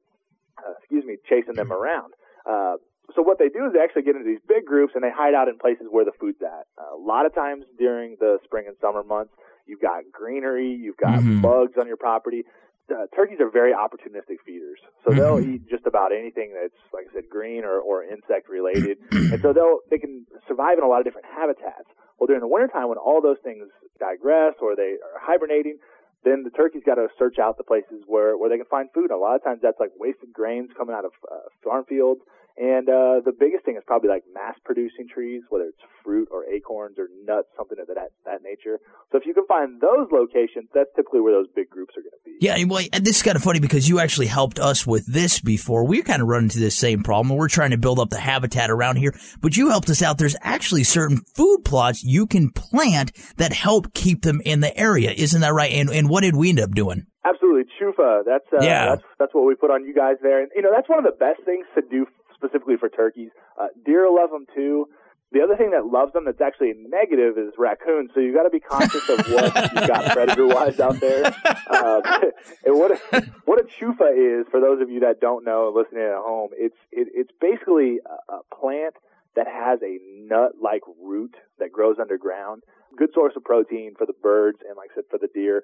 uh, excuse me, chasing them <laughs> around. Uh, so what they do is they actually get into these big groups and they hide out in places where the food's at. Uh, a lot of times during the spring and summer months, you've got greenery, you've got Mhm. bugs on your property. Uh, turkeys are very opportunistic feeders, so they'll Mhm. eat just about anything that's, like I said, green or, or insect related, <clears throat> and so they'll they can survive in a lot of different habitats. Well, during the wintertime, when all those things digress or they are hibernating, then the turkey's got to search out the places where, where they can find food. A lot of times that's like wasted grains coming out of uh, farm fields. And uh, the biggest thing is probably like mass producing trees, whether it's fruit or acorns or nuts, something of that, that nature. So if you can find those locations, that's typically where those big groups are going to be. Yeah, well, and this is kind of funny because you actually helped us with this before. We're kind of run into this same problem. We're trying to build up the habitat around here, but you helped us out. There's actually certain food plots you can plant that help keep them in the area. Isn't that right? And, and what did we end up doing? Absolutely, chufa. That's uh, Yeah. that's that's what we put on you guys there, and you know that's one of the best things to do specifically for turkeys. Uh, deer love them too. The other thing that loves them that's actually negative is raccoons. So you got to be conscious of what you've got <laughs> predator wise out there. Um, <laughs> and what a, what a chufa is for those of you that don't know and listening at home, it's it, it's basically a, a plant that has a nut like root that grows underground. Good source of protein for the birds and like I said for the deer.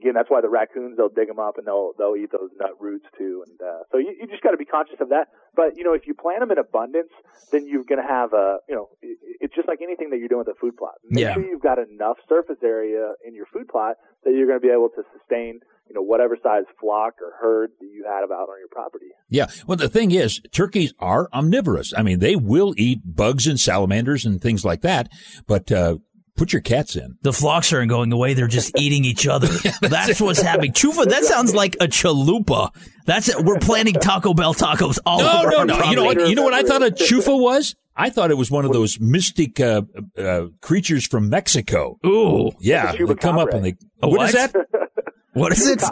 Again, that's why the raccoons they'll dig them up and they'll they'll eat those nut roots too. And uh, so you, you just got to be conscious of that. But you know, if you plant them in abundance, then you're going to have a you know it, it's just like anything that you're doing with a food plot. Make Yeah. sure you've got enough surface area in your food plot that you're going to be able to sustain you know whatever size flock or herd that you have out on your property. Yeah. Well, the thing is, turkeys are omnivorous. I mean, they will eat bugs and salamanders and things like that, but, uh, put your cats in. The flocks aren't going away; they're just <laughs> eating each other. that's what's happening. Chufa, that sounds like a chalupa. That's it. We're planting Taco Bell tacos all No, over no, our no. You know what? You know what I thought a chufa was? I thought it was one of those mystic uh, uh, creatures from Mexico. Ooh, yeah, they come up and they. A what is that? What is it?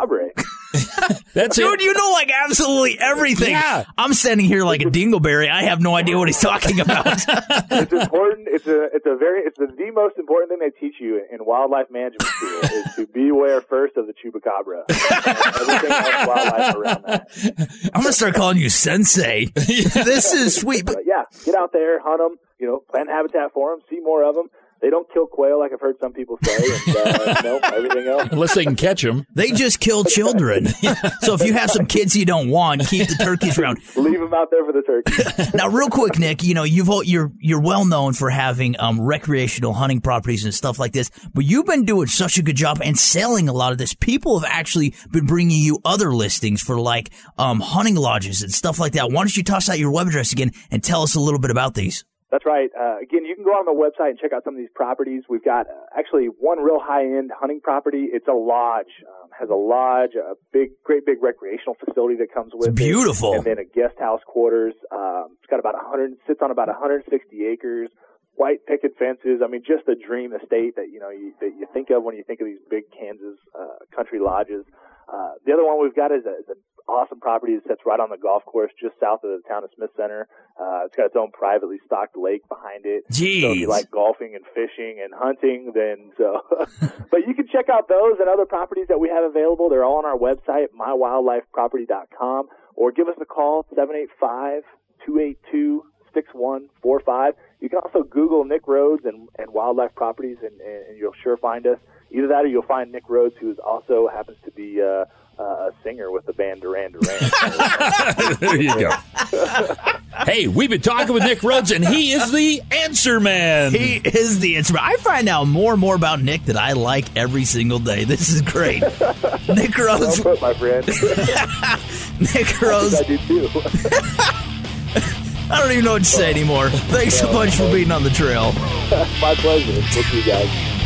Chupacabra. That's Dude, it. you know like absolutely everything. Yeah. I'm standing here like a dingleberry. I have no idea what he's talking about. <laughs> it's important. It's a it's a very it's the, the most important thing they teach you in wildlife management school is to beware first of the chupacabra. <laughs> Everything else wildlife around that. I'm gonna start calling you sensei. <laughs> this is sweet. But But yeah, get out there, hunt them. You know, plant habitat for them, see more of them. They don't kill quail like I've heard some people say, and uh, <laughs> no, everything else. Unless they can catch them. They just kill children. <laughs> so if you have some kids you don't want, keep the turkeys around. Leave them out there for the turkeys. <laughs> now, real quick, Nick, you know you've you're you're well known for having um, recreational hunting properties and stuff like this, but you've been doing such a good job and selling a lot of this. People have actually been bringing you other listings for like um, hunting lodges and stuff like that. Why don't you toss out your web address again and tell us a little bit about these? That's right. Uh, again, you can go on the website and check out some of these properties. We've got uh, actually one real high-end hunting property. It's a lodge, um, has a lodge, a big, great big recreational facility that comes with it's beautiful, it, and then a guest house quarters. Um, it's got about 100, sits on about 160 acres, white picket fences. I mean, just a dream estate that you know you, that you think of when you think of these big Kansas uh, country lodges. Uh, the other one we've got is, a, is an awesome property that sits right on the golf course just south of the town of Smith Center. Uh, it's got its own privately stocked lake behind it. Jeez. So if you like golfing and fishing and hunting, then so. <laughs> but you can check out those and other properties that we have available. They're all on our website, mywildlifeproperty.com, or give us a call, 785 282 6145. You can also Google Nick Rhodes and, and Wildlife Properties, and, and you'll sure find us. Either that or you'll find Nick Rhodes, who is also happens to be uh, uh, a singer with the band Duran Duran. <laughs> there you go. hey, we've been talking with Nick Rhodes, and he is the answer man. He is the answer man. I find out more and more about Nick that I like every single day. This is great. Nick Rhodes. Well put, my friend. <laughs> Nick Rhodes. I, I do too. <laughs> I don't even know what to say anymore. Thanks so much for being on the trail. My pleasure. We'll you guys.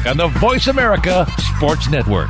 on the Voice America Sports Network.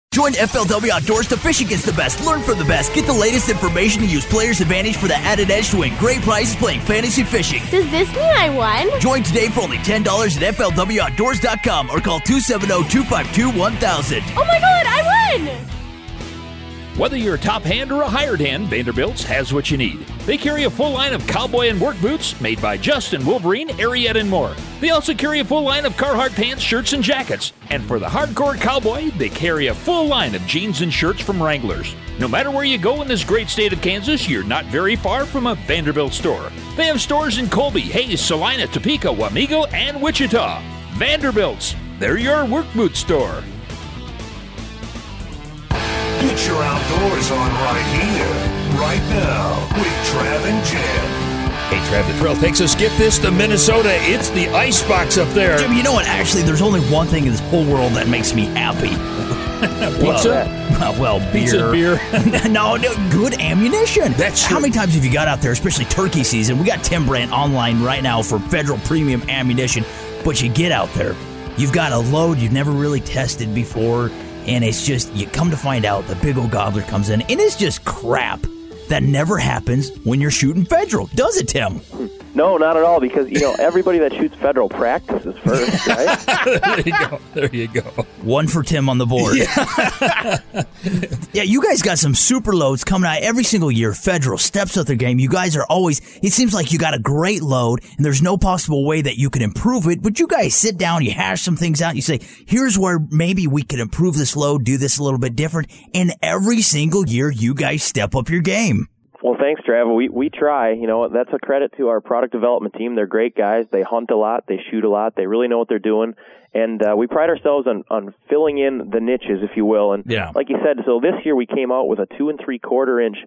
Join FLW Outdoors to fish against the best, learn from the best, get the latest information, to use Player's Advantage for the added edge to win great prizes playing fantasy fishing. Does this mean I won? Join today for only $10 at FLWOutdoors.com or call 270-252-1000. Oh my god, I won! Whether you're a top hand or a hired hand, Vanderbilt's has what you need. They carry a full line of cowboy and work boots made by Justin, Wolverine, Ariat, and more. They also carry a full line of Carhartt pants, shirts, and jackets. And for the hardcore cowboy, they carry a full line of jeans and shirts from Wranglers. No matter where you go in this great state of Kansas, you're not very far from a Vanderbilt store. They have stores in Colby, Hays, Salina, Topeka, Wamego, and Wichita. Vanderbilt's, they're your work boot store. Get your outdoors on right here, right now, with Trav and Jim. Hey, Trav, the trail takes us, get this, to Minnesota. It's the ice box up there. Jim, you know what? Actually, there's only one thing in this whole world that makes me happy. Pizza? <laughs> Well, <laughs> well beer. Pizza beer. <laughs> no, no, good ammunition. That's How true. many times have you got out there, especially turkey season? We got Tim Brandt online right now for federal premium ammunition, but you get out there, you've got a load you've never really tested before, and it's just, you come to find out the big old gobbler comes in, and it's just crap. That never happens when you're shooting federal, does it, Tim? No, not at all. Because you know everybody that shoots federal practices first, <laughs> right? there you go. There you go. One for Tim on the board. Yeah. <laughs> you guys got some super loads coming out every single year. Federal steps up their game. You guys are always. It seems like you got a great load, and there's no possible way that you can improve it. But you guys sit down, you hash some things out, you say, "Here's where maybe we can improve this load, do this a little bit different." And every single year, you guys step up your game. Well, thanks, Travis. We we try. You know, that's a credit to our product development team. They're great guys. They hunt a lot. They shoot a lot. They really know what they're doing. And uh, we pride ourselves on on filling in the niches, if you will. And Yeah. like you said, so this year we came out with a two and three quarter inch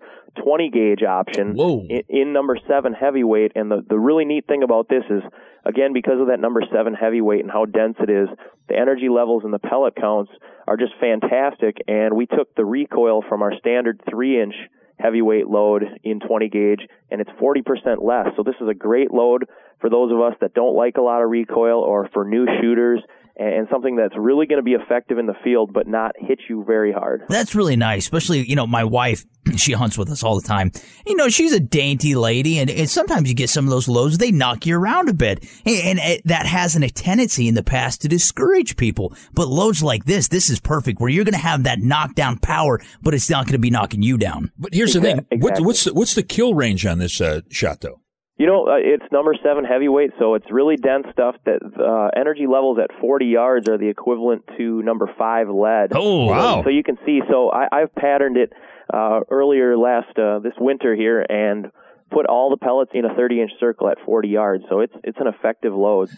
20 gauge option in, in number seven heavyweight. And the the really neat thing about this is, again, because of that number seven heavyweight and how dense it is, the energy levels and the pellet counts are just fantastic. And we took the recoil from our standard three inch heavyweight load in 20 gauge and it's 40% less. So this is a great load for those of us that don't like a lot of recoil or for new shooters and something that's really going to be effective in the field but not hit you very hard. That's really nice, especially you know my wife. <clears throat> She hunts with us all the time. You know she's a dainty lady, and, and sometimes you get some of those loads they knock you around a bit, and, and it, that has an, a tendency in the past to discourage people. But loads like this, this is perfect, where you're going to have that knockdown power, but it's not going to be knocking you down. But here's the thing: what, what's the, what's the kill range on this uh, shot, though? You know, uh, it's number seven heavyweight, so it's really dense stuff. That uh, energy levels at 40 yards are the equivalent to number five lead. Oh, wow. So you can see. So I, I've patterned it uh, earlier last uh, this winter here, and put all the pellets in a 30 inch circle at 40 yards. So it's it's an effective load.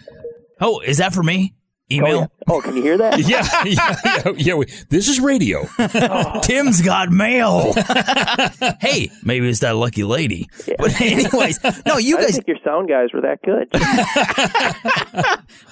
Oh, is that for me? Oh, Email. Oh, can you hear that? <laughs> yeah, yeah, yeah. yeah we, this is radio. <laughs> Oh. Tim's got mail. <laughs> hey, maybe it's that lucky lady. But anyways, no, you I guys. didn't think your sound guys were that good.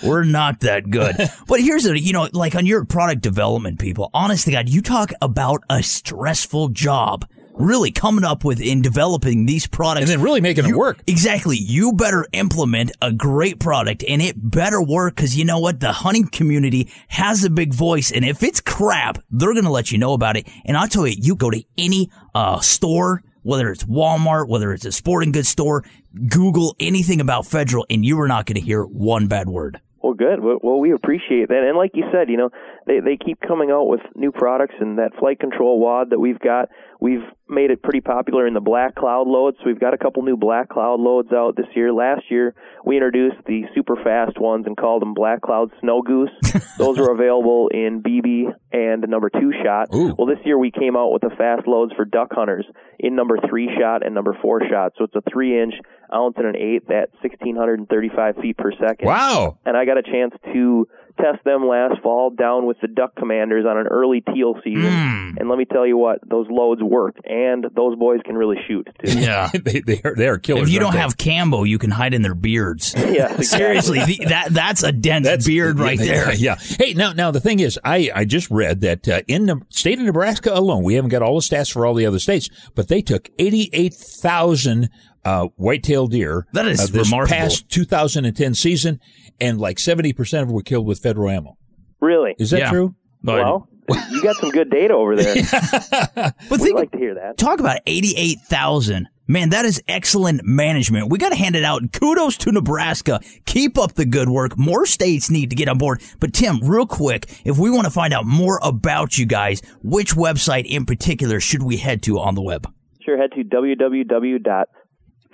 We're not that good. But here's a, you know, like on your product development people, honest to God, you talk about a stressful job. Really coming up with in developing these products. And then really making it work. Exactly. You better implement a great product and it better work because you know what? The hunting community has a big voice. And if it's crap, they're going to let you know about it. And I'll tell you, you go to any, uh, store, whether it's Walmart, whether it's a sporting goods store, Google anything about Federal and you are not going to hear one bad word. Well, good. Well, well, we appreciate that. And like you said, you know, they they keep coming out with new products, and that flight control wad that we've got, we've made it pretty popular in the black cloud loads. So we've got a couple new black cloud loads out this year. Last year, we introduced the super fast ones and called them black cloud snow goose. <laughs> Those are available in BB and number two shot. Well, this year we came out with the fast loads for duck hunters in number three shot and number four shot. So it's a three inch ounce and an eighth at 1635 feet per second. Wow. And I got a chance to test them last fall down with the duck commanders on an early teal season. And let me tell you what, those loads worked and those boys can really shoot too. Yeah. <laughs> they, they are they are killers. If you don't they? have Cambo, you can hide in their beards. <laughs> Yeah, seriously, the, that that's a dense beard right yeah, there. Yeah. Hey, now now the thing is, I I just read that uh, in the state of Nebraska alone, we haven't got all the stats for all the other states, but they took eighty eight thousand uh, white-tailed deer. That is uh, this remarkable. Past 2010 season, and like seventy percent of them were killed with federal ammo. Really? Is that Yeah. true? Well, you got some good data over there. <laughs> But We'd think, like to hear that. talk about 88,000. Man, that is excellent management. We got to hand it out. Kudos to Nebraska. Keep up the good work. More states need to get on board. But Tim, real quick, if we want to find out more about you guys, which website in particular should we head to on the web? Sure, head to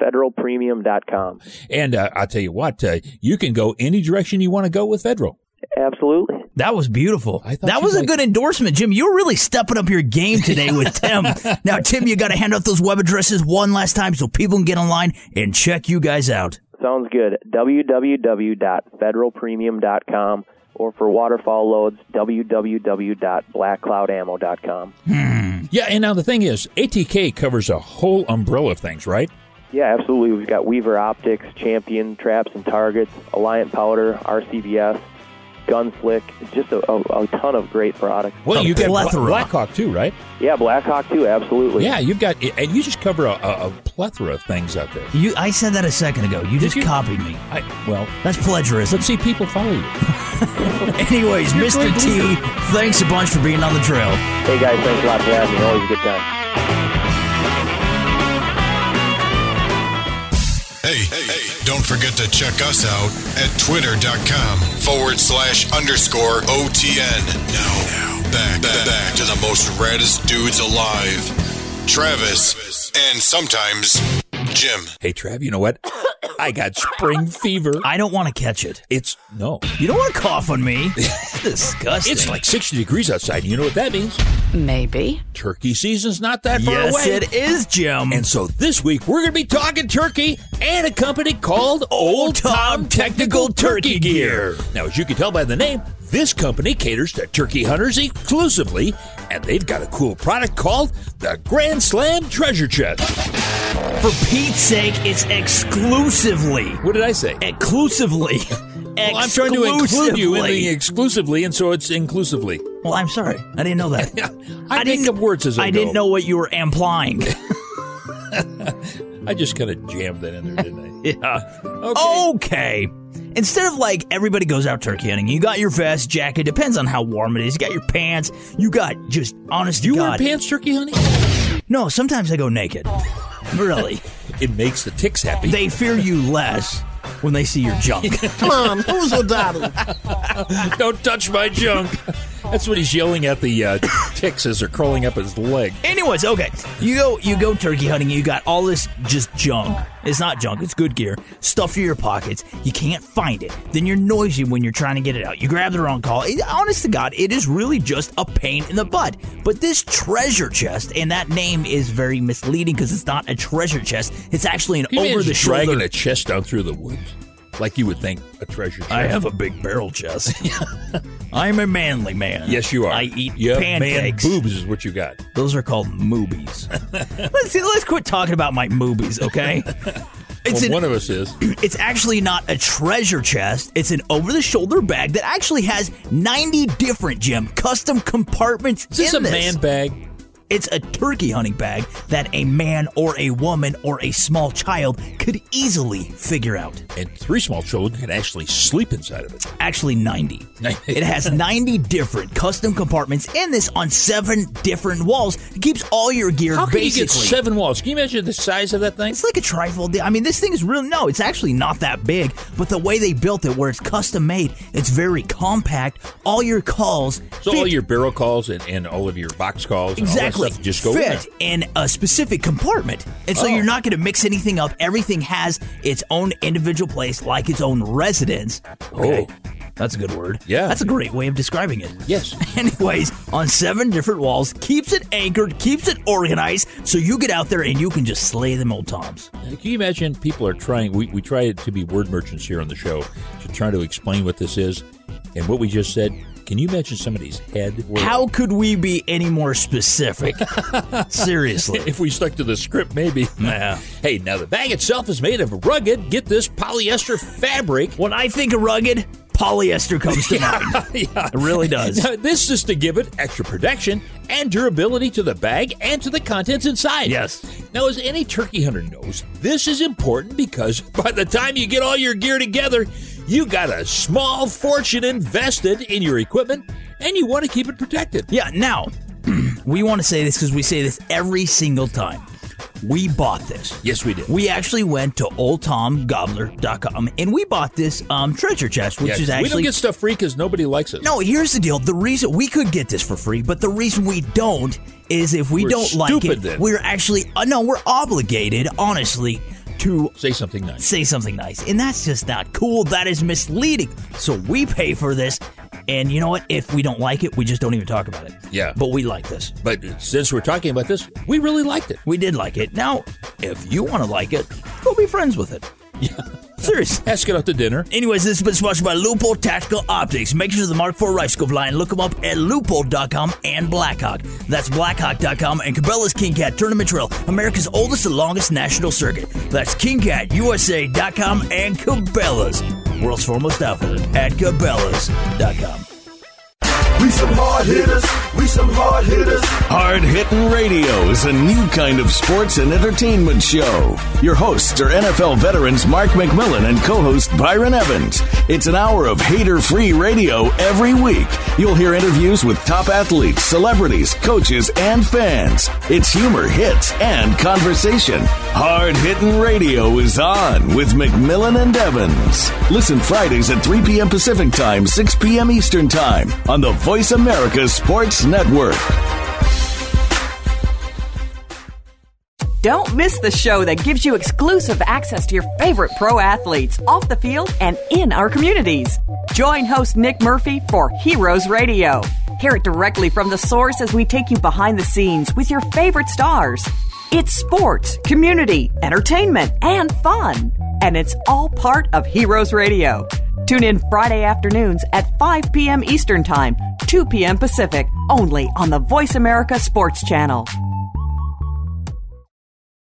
www.federalpremium.com. And uh, I'll tell you what, uh, you can go any direction you want to go with federal. Absolutely. That was beautiful. thought That was a liked- good endorsement, Jim. You're really stepping up your game today with <laughs> Tim. now, Tim, you got to hand out those web addresses one last time so people can get online and check you guys out. Sounds good. www.federalpremium.com or for waterfowl loads, www.blackcloudammo.com. Yeah, and now the thing is, ATK covers a whole umbrella of things, right? Yeah, absolutely. We've got Weaver Optics, Champion Traps and Targets, Alliant Powder, RCBS, Gunslick, just a, a, a ton of great products. Well, you got Bla- Blackhawk too, right? Yeah, Blackhawk too, absolutely. Yeah, you've got, and you just cover a, a, a plethora of things out there. You, I said that a second ago. You just copied me. I, well, that's plagiarism. Let's see people follow you. <laughs> Anyways, Mr. T, thanks a bunch for being on the trail. Hey guys, thanks a lot for having me. Always a good time. Hey, hey, Don't forget to check us out at twitter.com forward slash underscore OTN. Now, now back, back, back to the most raddest dudes alive Travis, and sometimes Jim. Hey, Trav, you know what? I got spring fever. I don't want to catch it. It's no. You don't want to cough on me. <laughs> Disgusting. It's like 60 degrees outside. You know what that means? Maybe. Turkey season's not that far yes, away. it is, Jim. And so this week we're going to be talking turkey and a company called Old Tom Technical Turkey Gear. Now, as you can tell by the name, this company caters to turkey hunters exclusively, and they've got a cool product called the Grand Slam Treasure Chest. For Pete's sake, it's exclusively. What did I say? Exclusively. <laughs> Well, I'm trying to include you in the exclusively, and so it's inclusively. Well, I'm sorry. I didn't know that. <laughs> I, make up words as I, I didn't know what you were implying. <laughs> I just kind of jammed that in there, didn't I? yeah. Okay. okay. Instead of like everybody goes out turkey hunting, you got your vest, jacket, depends on how warm it is. You got your pants, you got just honest You to wear pants turkey hunting? No, sometimes I go naked. Really. <laughs> It makes the ticks happy. They fear you less when they see your junk. <laughs> Come on, who's your daddy? <laughs> Don't touch my junk. That's what he's yelling at the uh, <coughs> ticks as they're crawling up his leg. Anyways, okay, you go you go turkey hunting. You got all this just junk. It's not junk. It's good gear. Stuff in your pockets. You can't find it. Then you're noisy when you're trying to get it out. You grab the wrong call. It- honest to God, it is really just a pain in the butt. But this treasure chest, and that name is very misleading because it's not a treasure chest. It's actually an over the imagine dragging shoulder. a chest down through the woods, like you would think a treasure chest. I have a big barrel chest. <laughs> I'm a manly man. Yes, you are. I eat you have pancakes. Man boobs is what you got. Those are called moobies. <laughs> let's let's quit talking about my moobies, okay? <laughs> It's well, an- one of us is. <clears throat> It's actually not a treasure chest. It's an over-the-shoulder bag that actually has 90 different Jim custom compartments. Is this a man bag? It's a turkey hunting bag that a man or a woman or a small child could easily figure out. And three small children can actually sleep inside of it. Actually, 90. It has 90 different custom compartments in this on seven different walls. It keeps all your gear How can basically. you get seven walls? Can you imagine the size of that thing? It's like a trifold. I mean, this thing is really no. It's actually not that big, but the way they built it, where it's custom made, it's very compact. All your calls, So fit all your barrel calls and, and all of your box calls and exactly just go fit in a specific compartment, and so Oh. you're not going to mix anything up. Everything has its own individual place, like its own residence. Oh. Okay. That's a good word. Oh. Yeah. That's a great way of describing it. Yes. <laughs> Anyways, on seven different walls, keeps it anchored, keeps it organized, so you get out there and you can just slay them old toms. Can you imagine people are trying, we, we try to be word merchants here on the show to try to explain what this is and what we just said. Can you imagine somebody's head? How could we be any more specific? <laughs> Seriously. if we stuck to the script, maybe. Yeah. <laughs> Hey, now the bag itself is made of rugged, get this, polyester fabric. When I think of rugged, polyester comes to <laughs> mind. yeah. It really does. Now, this is to give it extra protection and durability to the bag and to the contents inside. Yes. Now, as any turkey hunter knows, this is important because by the time you get all your gear together, you got a small fortune invested in your equipment and you want to keep it protected. Yeah, now, <clears throat> we want to say this because we say this every single time. We bought this. Yes, we did. We actually went to oldtomgobbler.com and we bought this um, treasure chest, which Yeah, is actually. we don't get stuff free because nobody likes it. no, here's the deal. The reason we could get this for free, but the reason we don't is if we We're don't like stupid it, then. we're actually uh, no, we're obligated, honestly, to Say something nice. say something nice. And that's just not cool. That is misleading. So we pay for this. And you know what? If we don't like it, we just don't even talk about it. Yeah. But we like this. But since we're talking about this, we really liked it. We did like it. Now, if you want to like it, go be friends with it. Yeah. Seriously. Ask it out to dinner. Anyways, this has been sponsored by Leupold Tactical Optics. Make sure the Mark IV Riflescope line. Look them up at leupold.com and Blackhawk. That's blackhawk.com and Cabela's King Cat Tournament Trail, America's oldest and longest national circuit. That's kingcatusa.com and Cabela's, world's foremost outfitter at Cabela's.com. Some hard hitters. We some hard hitters. Hard Hitting Radio is a new kind of sports and entertainment show. Your hosts are NFL veterans Mark McMillan and co-host Byron Evans. It's an hour of hater-free radio every week. You'll hear interviews with top athletes, celebrities, coaches, and fans. It's humor, hits, and conversation. Hard Hitting Radio is on with McMillan and Evans. Listen Fridays at 3 p.m. Pacific Time, 6 p.m. Eastern Time on the Voice America Sports Network. Don't miss the show that gives you exclusive access to your favorite pro athletes off the field and in our communities. Join host Nick Murphy for Heroes Radio. Hear it directly from the source as we take you behind the scenes with your favorite stars. It's sports, community, entertainment, and fun. And it's all part of Heroes Radio. Tune in Friday afternoons at 5 p.m. Eastern Time, 2 p.m. Pacific, only on the Voice America Sports Channel.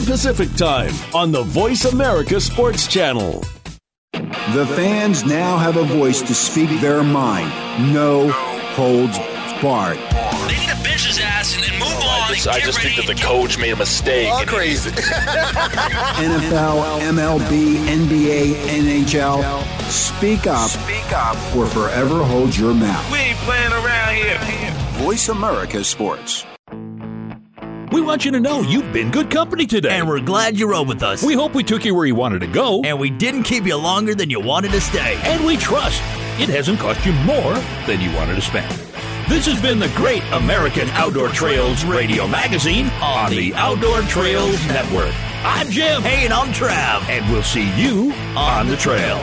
Pacific Time on the Voice America Sports Channel. The fans now have a voice to speak their mind. No holds barred. They need to bench his ass and, and move oh, on. I just, I just think that the coach made a mistake. All crazy. <laughs> NFL, MLB, NBA, NHL. Speak up. Speak up or forever hold your mouth. We ain't playing around here. Voice America Sports. We want you to know you've been good company today. And we're glad you rode with us. We hope we took you where you wanted to go. And we didn't keep you longer than you wanted to stay. And we trust it hasn't cost you more than you wanted to spend. This has been the Great American Outdoor Trails Radio Magazine on the Outdoor Trails Network. I'm Jim. Hey, and I'm Trav. And we'll see you on the trail.